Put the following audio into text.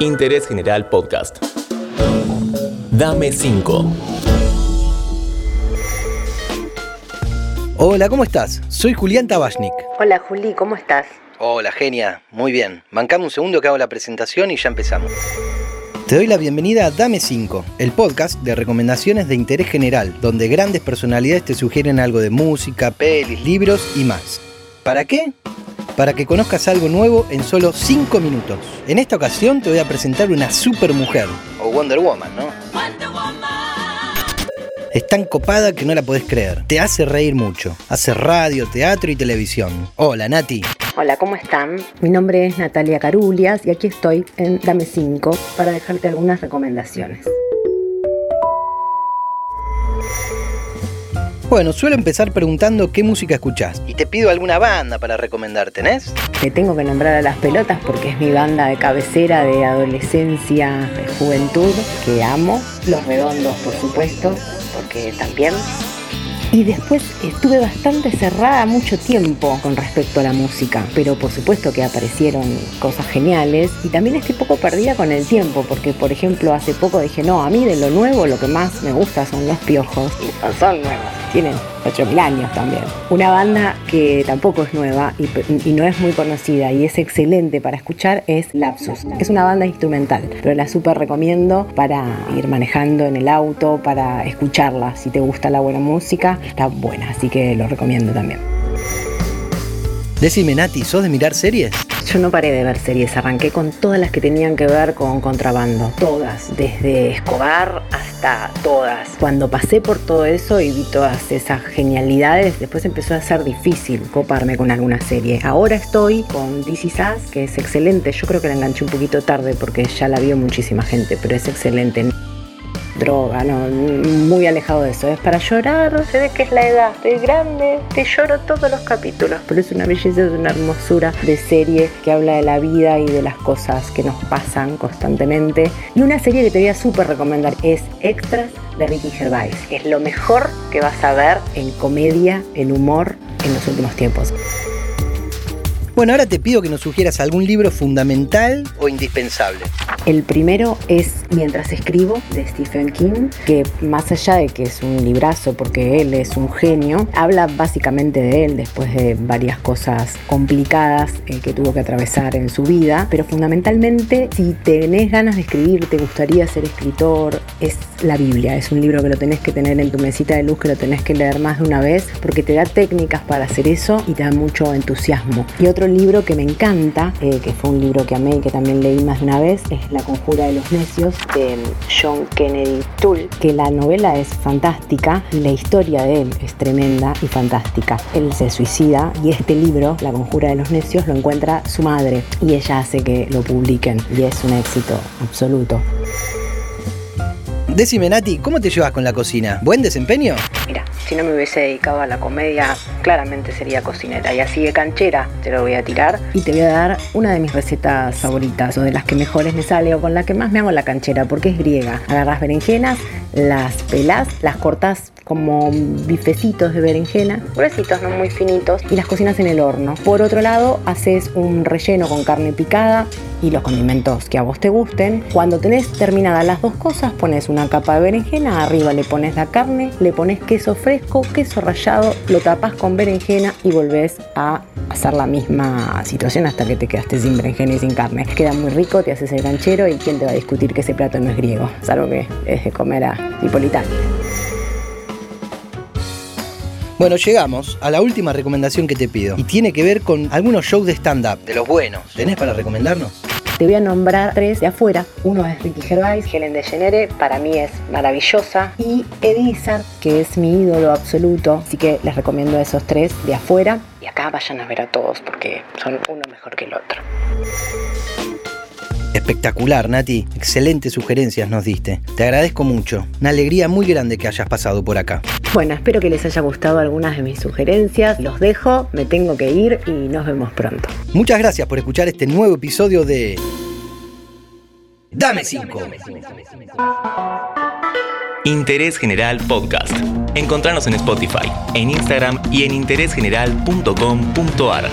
Interés General Podcast. Dame 5. Hola, ¿cómo estás? Soy Julián Tabachnik. Hola Juli, ¿cómo estás? Hola, genia. Muy bien. Mancame un segundo que hago la presentación y ya empezamos. Te doy la bienvenida a Dame 5, el podcast de recomendaciones de interés general, donde grandes personalidades te sugieren algo de música, pelis, libros y más. ¿Para qué? Para que conozcas algo nuevo en solo 5 minutos. En esta ocasión te voy a presentar una supermujer. O Wonder Woman, ¿no? Es tan copada que no la podés creer. Te hace reír mucho. Hace radio, teatro y televisión. Hola, Nati. Hola, ¿cómo están? Mi nombre es Natalia Carulias y aquí estoy en Dame 5 para dejarte algunas recomendaciones. Bueno, suelo empezar preguntando qué música escuchás. Y te pido alguna banda para recomendar, ¿tenés? Te tengo que nombrar a Las Pelotas porque es mi banda de cabecera de adolescencia, de juventud, que amo. Los Redondos, por supuesto, porque también y después estuve bastante cerrada mucho tiempo con respecto a la música, pero por supuesto que aparecieron cosas geniales y también estoy poco perdida con el tiempo, porque por ejemplo hace poco dije, no, a mí de lo nuevo lo que más me gusta son los piojos, y son nuevos, tienen 8.000 años también. Una banda que tampoco es nueva y, y, no es muy conocida y es excelente para escuchar es Lapsus. Es una banda instrumental, pero la súper recomiendo para ir manejando en el auto, para escucharla. Si te gusta la buena música, está buena, así que lo recomiendo también. Decime, Nati, ¿sos de mirar series? Yo no paré de ver series, arranqué con todas las que tenían que ver con contrabando, todas, desde Escobar hasta todas. Cuando pasé por todo eso y vi todas esas genialidades, después empezó a ser difícil coparme con alguna serie. Ahora estoy con DC Sass, que es excelente, yo creo que la enganché un poquito tarde porque ya la vio muchísima gente, pero es excelente droga, no, muy alejado de eso. Es para llorar, se ve que es la edad, estoy grande, te lloro todos los capítulos, pero es una belleza, es una hermosura de serie que habla de la vida y de las cosas que nos pasan constantemente. Y una serie que te voy a súper recomendar es Extras de Ricky Gervais. Es lo mejor que vas a ver en comedia, en humor en los últimos tiempos. Bueno, ahora te pido que nos sugieras algún libro fundamental o indispensable. El primero es Mientras escribo de Stephen King, que más allá de que es un librazo porque él es un genio, habla básicamente de él después de varias cosas complicadas eh, que tuvo que atravesar en su vida, pero fundamentalmente si tenés ganas de escribir, te gustaría ser escritor, es la Biblia, es un libro que lo tenés que tener en tu mesita de luz, que lo tenés que leer más de una vez porque te da técnicas para hacer eso y te da mucho entusiasmo. Y otro libro que me encanta, eh, que fue un libro que amé y que también leí más de una vez, es La Conjura de los Necios de John Kennedy Toole, que la novela es fantástica y la historia de él es tremenda y fantástica. Él se suicida y este libro, La Conjura de los Necios, lo encuentra su madre y ella hace que lo publiquen y es un éxito absoluto. Decime, Nati, ¿cómo te llevas con la cocina? ¿Buen desempeño? Si no me hubiese dedicado a la comedia, claramente sería cocinera. Y así de canchera te lo voy a tirar. Y te voy a dar una de mis recetas favoritas, o de las que mejores me sale, o con la que más me hago la canchera, porque es griega. Agarras berenjenas, las pelás, las cortas como bifecitos de berenjena, gruesitos, no muy finitos, y las cocinas en el horno. Por otro lado, haces un relleno con carne picada y los condimentos que a vos te gusten. Cuando tenés terminadas las dos cosas, pones una capa de berenjena, arriba le pones la carne, le pones queso fresco, queso rallado, lo tapas con berenjena y volvés a hacer la misma situación hasta que te quedaste sin berenjena y sin carne. Queda muy rico, te haces el ganchero y quién te va a discutir que ese plato no es griego, salvo que es de comer a Hipolitano. Bueno, llegamos a la última recomendación que te pido y tiene que ver con algunos shows de stand-up, de los buenos. ¿Tenés para recomendarnos? Te voy a nombrar tres de afuera. Uno es Ricky Gervais, Helen DeGeneres, para mí es maravillosa. Y Eddie Izzard, que es mi ídolo absoluto. Así que les recomiendo esos tres de afuera. Y acá vayan a ver a todos porque son uno mejor que el otro. Espectacular, Nati. Excelentes sugerencias nos diste. Te agradezco mucho. Una alegría muy grande que hayas pasado por acá. Bueno, espero que les haya gustado algunas de mis sugerencias. Los dejo, me tengo que ir y nos vemos pronto. Muchas gracias por escuchar este nuevo episodio de Dame 5. Interés General Podcast. Encontrarnos en Spotify, en Instagram y en interésgeneral.com.ar.